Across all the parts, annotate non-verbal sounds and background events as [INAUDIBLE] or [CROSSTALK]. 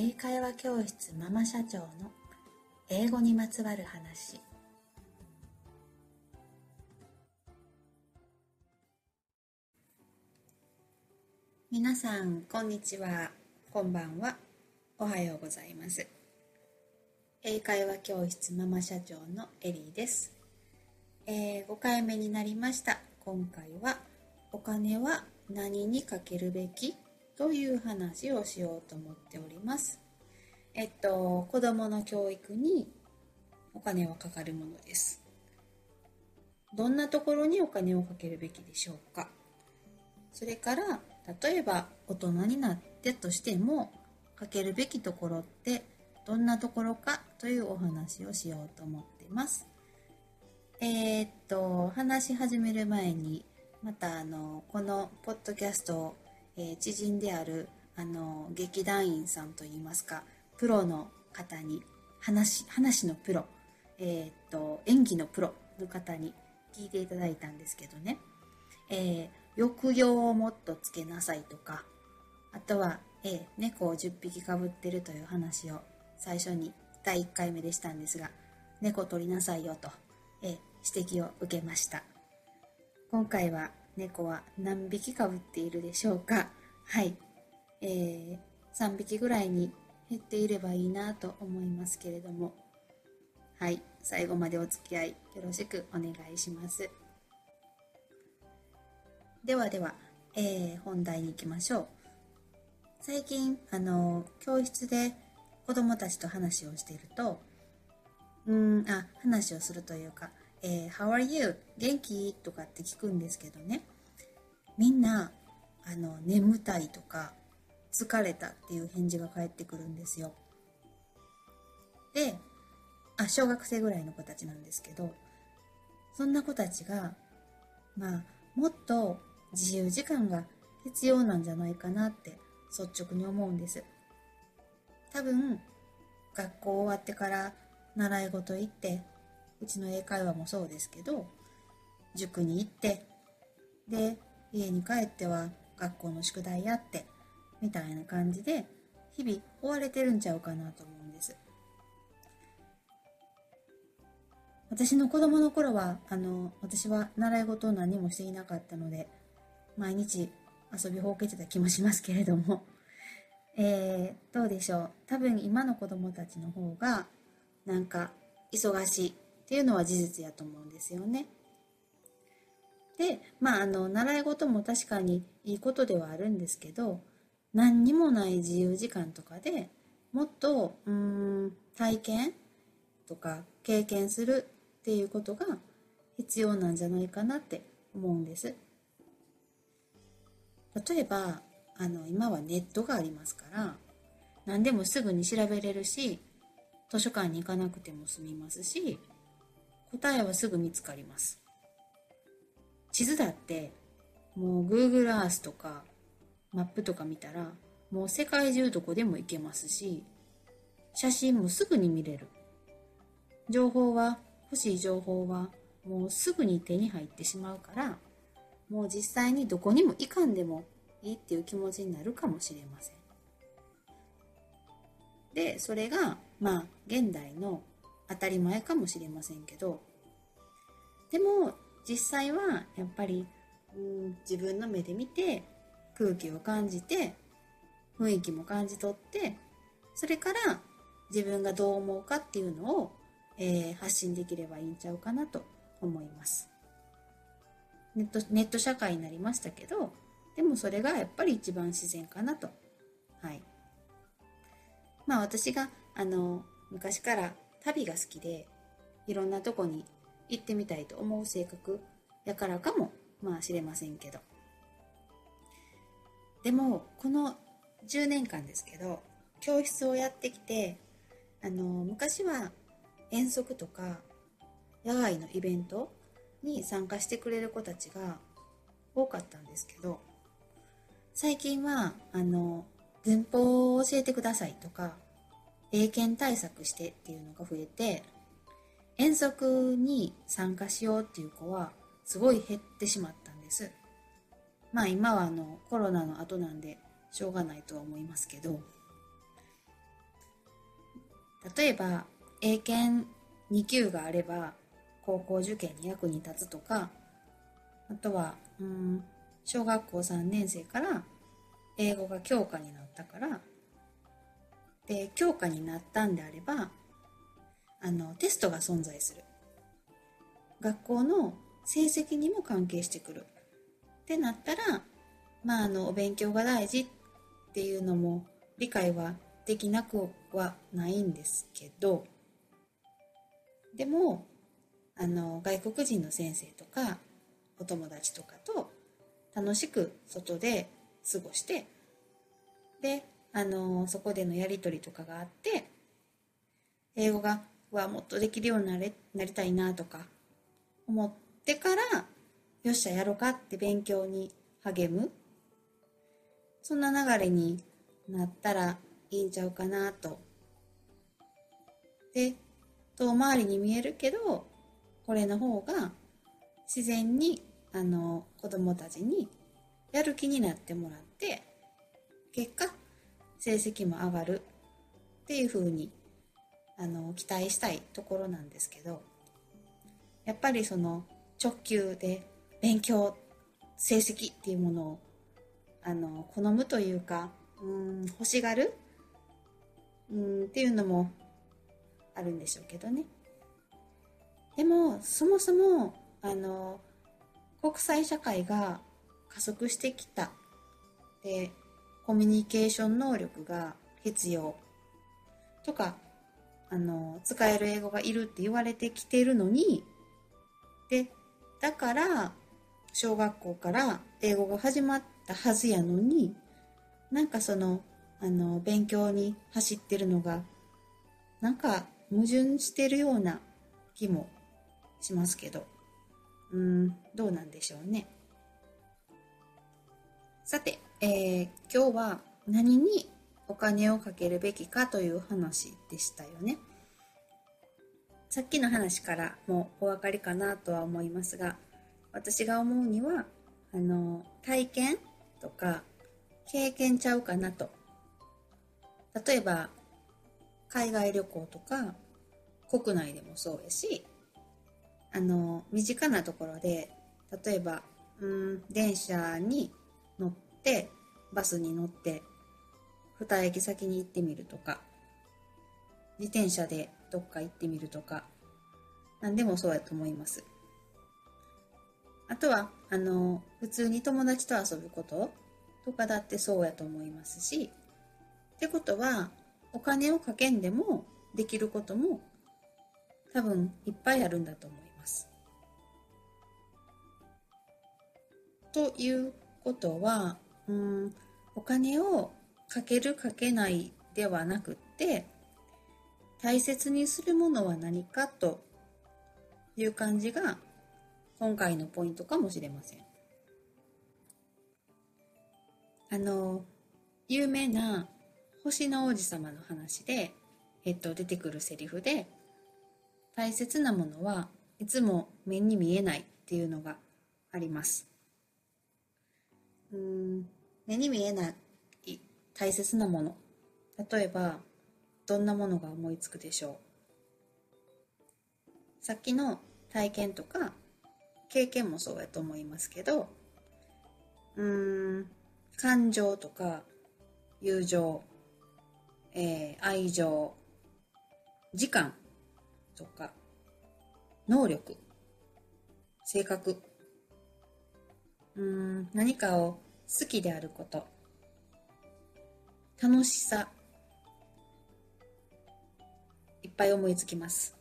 英会話教室ママ社長の英語にまつわる話。皆さんこんにちは。こんばんは。おはようございます。英会話教室ママ社長のエリーです、えー、5回目になりました。今回はお金は何にかけるべきという話をしようと思っております。えっと、子供の教育にお金はかかるものです。どんなところにお金をかけるべきでしょうかそれから、例えば大人になってとしても、かけるべきところってどんなところかというお話をしようと思っています。えー、っと、話し始める前に、またあの、このポッドキャストをえー、知人であるあの劇団員さんといいますかプロの方に話話のプロ、えー、っと演技のプロの方に聞いていただいたんですけどね、えー、抑揚をもっとつけなさいとかあとは、えー、猫を10匹かぶってるという話を最初に第1回目でしたんですが猫取りなさいよと、え、指摘を受けました。今回は猫は何匹かぶっているでしょうか？はい、えー、3匹ぐらいに減っていればいいなと思いますけれども。はい。最後までお付き合いよろしくお願いします。ではでは、えー、本題に行きましょう。最近あの教室で子供たちと話をしているとうんあ話をするというかえー、How are you? 元気？とかって聞くんですけどね。みんなあの眠たいとか疲れたっていう返事が返ってくるんですよ。であ小学生ぐらいの子たちなんですけどそんな子たちがまあもっと自由時間が必要なんじゃないかなって率直に思うんです。多分学校終わってから習い事行ってうちの英会話もそうですけど塾に行ってで家に帰っては学校の宿題やってみたいな感じで日々追われてるんちゃうかなと思うんです私の子供の頃はあの私は習い事を何もしていなかったので毎日遊びほうけてた気もしますけれども [LAUGHS] えー、どうでしょう多分今の子供たちの方がなんか忙しいっていうのは事実やと思うんですよね。で、まあ、あの、習い事も確かにいいことではあるんですけど、何にもない自由時間とかでもっと、うん、体験とか経験するっていうことが必要なんじゃないかなって思うんです。例えば、あの、今はネットがありますから、何でもすぐに調べれるし、図書館に行かなくても済みますし、答えはすぐ見つかります。地図だってもう Google Earth とかマップとか見たらもう世界中どこでも行けますし写真もすぐに見れる。情報は欲しい情報はもうすぐに手に入ってしまうからもう実際にどこにも行かんでもいいっていう気持ちになるかもしれません。でそれがまあ現代の当たり前かもしれませんけどでも実際はやっぱり、うん、自分の目で見て空気を感じて雰囲気も感じ取ってそれから自分がどう思うかっていうのを、えー、発信できればいいんちゃうかなと思います。ネットネット社会になりましたけどでもそれがやっぱり一番自然かなと。はい。まあ私があの昔から旅が好きでいろんなとこに行ってみたいと思う性格やからかもまあ知れませんけど。でもこの10年間ですけど教室をやってきてあの昔は遠足とか野外のイベントに参加してくれる子たちが多かったんですけど最近はあの文法を教えてくださいとか英検対策してっていうのが増えて遠足に参加しようっていう子はすごい減ってしまったんです。まあ今はあのコロナの後なんでしょうがないとは思いますけど。例えば英検2級があれば高校受験に役に立つとかあとはうん小学校3年生から英語が教科になったから。で教科になったんであればあのテストが存在する。学校の成績にも関係してくる。ってなったらまああのお勉強が大事っていうのも理解はできなくはないんですけどでもあの外国人の先生とかお友達とかと楽しく外で過ごしてであのそこでのやり取りとかがあって英語がはもっとできるようになれなりたいなとか思ってからよっしゃやろうかって勉強に励むそんな流れになったらいいんちゃうかなと。で遠回りに見えるけどこれの方が自然にあの子供たちにやる気になってもらって結果成績も上がるっていうふうにあの期待したいところなんですけどやっぱりその直球で勉強成績っていうものをあの好むというかうん欲しがるうんっていうのもあるんでしょうけどね。でもそもそもあの国際社会が加速してきた。でコミュニケーション能力が必要。とかあの使える英語がいるって言われてきてるのにでだから小学校から英語が始まったはずやのになんかそのあの勉強に走ってるのがなんか矛盾してるような気もしますけど。うんどうなんでしょうね。さて、えー、今日は何にお金をかけるべきかという話でしたよね。さっきの話からもお分かりかなとは思いますが私が思うにはあの体験とか経験ちゃうかなと。例えば海外旅行とか国内でもそうやしあの身近なところで例えばうん電車に乗ってバスに乗って2駅先に行ってみるとか自転車でどっか行ってみるとか何でもそうやと思いますあとはあの普通に友達と遊ぶこととかだってそうやと思いますしってことはお金をかけんでもできることも多分いっぱいあるんだと思います。ということはうんお金をかけるかけないではなくって大切にするものは何かという感じが今回のポイントかもしれません。あの有名な星の王子様の話で、えっと、出てくるセリフで大切なものはいつも目に見えないっていうのがあります。うん目に見えない大切なもの。例えばどんなものが思いつくでしょう？さっきの体験とか経験もそうやと思いますけどうーん感情とか友情、えー、愛情時間とか能力性格。うん何かを好きであること。楽しさいっぱい思いつきます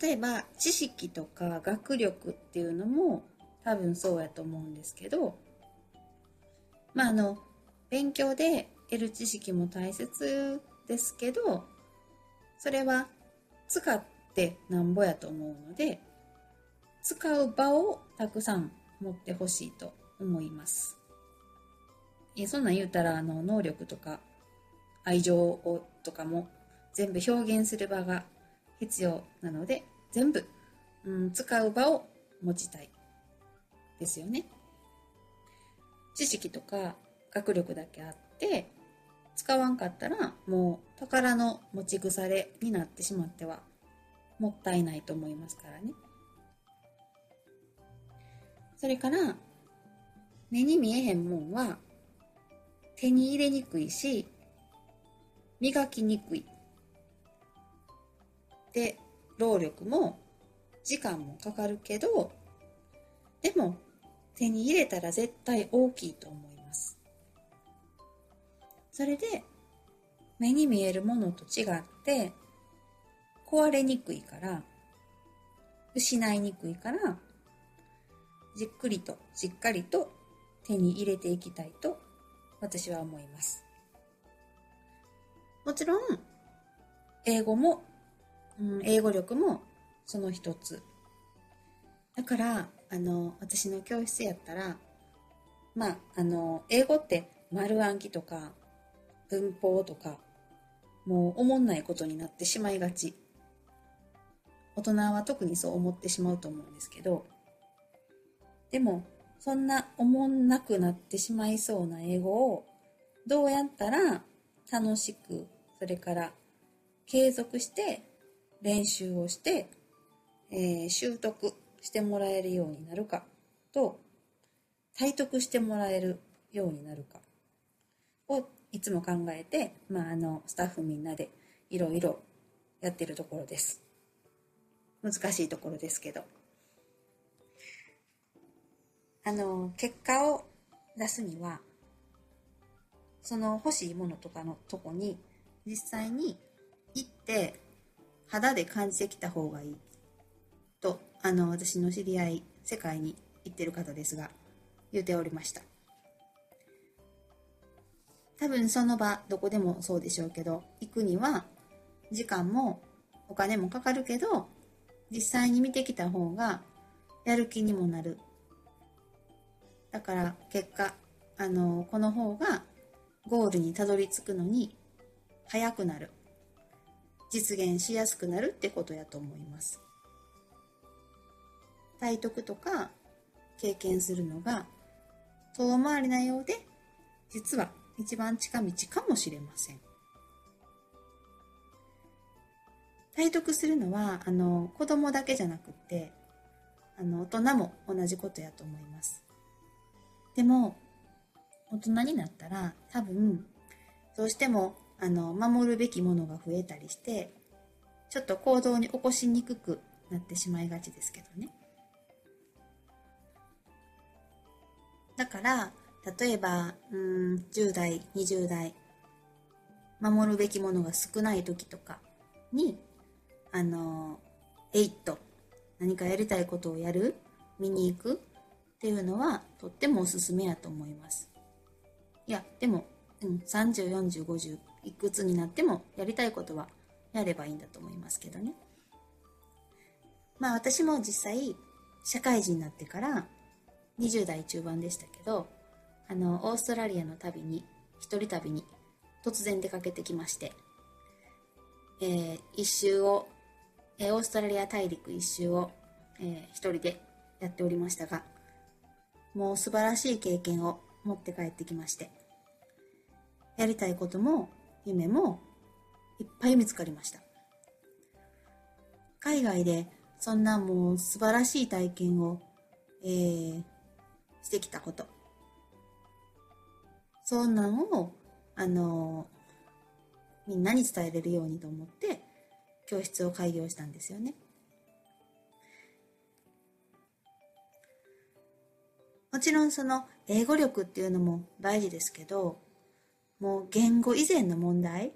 例えば知識とか学力っていうのも多分そうやと思うんですけどまああの勉強で得る知識も大切ですけどそれは使ってなんぼやと思うので使う場をたくさん持ってほしいと思います。えそんなん言うたらあの能力とか愛情をとかも全部表現する場が必要なので全部、うん、使う場を持ちたいですよね。知識とか学力だけあって使わんかったらもう宝の持ち腐れになってしまってはもったいないと思いますからね。それから目に見えへんもんは手に入れにくいし磨きにくい。で労力も時間もかかるけどでも手に入れたら絶対大きいと思います。それで目に見えるものと違って壊れにくいから失いにくいからじっくりとしっかりと手に入れていきたいと私は思いますもちろん英語もうん、英語力もその一つ。だから、あの、私の教室やったら、まあ、あの、英語って丸暗記とか文法とか、もう思んないことになってしまいがち。大人は特にそう思ってしまうと思うんですけど、でも、そんな思んなくなってしまいそうな英語を、どうやったら楽しく、それから継続して練習をして、えー、習得してもらえるようになるかと体得してもらえるようになるかをいつも考えて、まあ、あのスタッフみんなでいろいろやってるところです。難しいところですけど。あの結果を出すにはその欲しいものとかのとこに実際に行って肌で感じてきた方がいいとあの私の知り合い世界に行ってる方ですが言っておりました。多分その場どこでもそうでしょうけど行くには時間もお金もかかるけど実際に見てきた方がやる気にもなる。だから結果あのこの方がゴールにたどり着くのに早くなる実現しやすくなるってことやと思います。体得とか経験するのが遠回りなようで実は一番近道かもしれません。体得するのはあの子供だけじゃなくってあの大人も同じことやと思います。でも大人になったら多分どうしてもあの守るべきものが増えたりしてちょっと行動に起こしにくくなってしまいがちですけどね。だから例えばうん10代20代守るべきものが少ない時とかにあのえいっと何かやりたいことをやる見に行くっていうのはとってもおすすめやと思いますいやでも、うん、304050いくつになってもやりたいことはやればいいんだと思いますけどね。まあ私も実際社会人になってから20代中盤でしたけどあのオーストラリアの旅に一人旅に突然出かけてきまして、えー、一周を、えー、オーストラリア大陸一周を、えー、一人でやっておりましたがもう素晴らしい経験を持って帰ってきましてやりたいことも夢もいっぱい見つかりました。海外でそんなもう素晴らしい体験を、えー、してきたこと。そんなんをあのみんなに伝えれるようにと思って教室を開業したんですよね。もちろんその英語力っていうのも大事ですけどもう言語以前の問題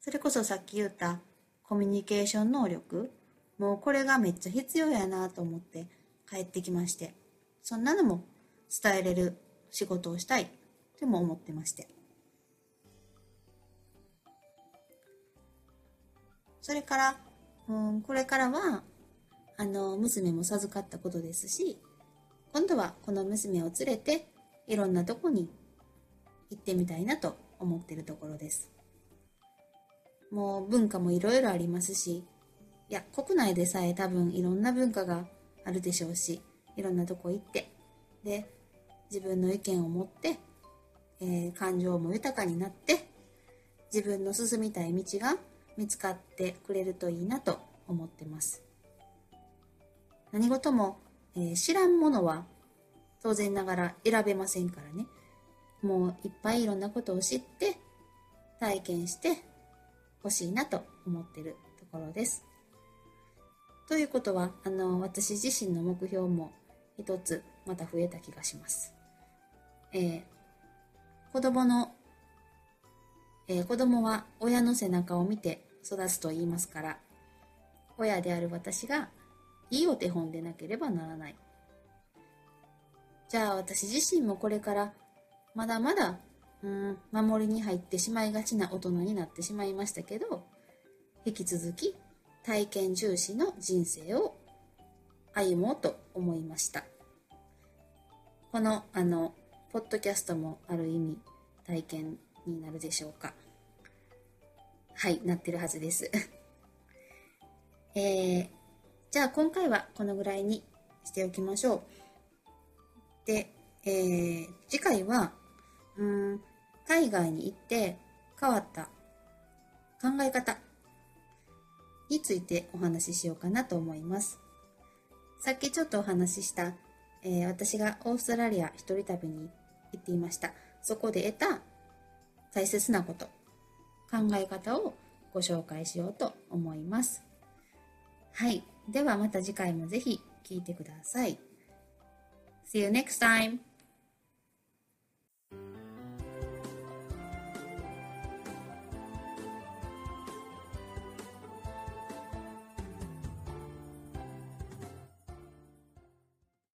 それこそさっき言ったコミュニケーション能力もうこれがめっちゃ必要やなと思って帰ってきましてそんなのも伝えれる仕事をしたいとも思ってまして。それから、うん、これからはあの娘も授かったことですし今度はこの娘を連れていろんなとこに行ってみたいなと思ってるところです。もう文化もいろいろありますし、いや、国内でさえ多分いろんな文化があるでしょうし、いろんなとこ行って、で、自分の意見を持って、ええー、感情も豊かになって自分の進みたい道が見つかってくれるといいなと思ってます何事も、えー、知らんものは当然ながら選べませんからねもういっぱいいろんなことを知って体験してほしいなと思ってるところですということはあの私自身の目標も一つまた増えた気がします。えー、子供の、えー、子供は親の背中を見て育つと言いますから、親である私がいいお手本でなければならない。じゃあ私自身もこれからまだまだうん守りに入ってしまいがちな大人になってしまいましたけど、引き続き体験重視の人生を歩もうと思いました。この、あの、ポッドキャストもある意味体験になるでしょうか。はい、なってるはずです。[LAUGHS] えー、じゃあ今回はこのぐらいにしておきましょう。で、えー、次回は、うん、海外に行って変わった考え方についてお話ししようかなと思います。さっきちょっとお話しした、えー、私がオーストラリア一人旅に行っていました。そこで得た大切なこと、考え方をご紹介しようと思います。はい。ではまた次回もぜひ聴いてください。See you next time!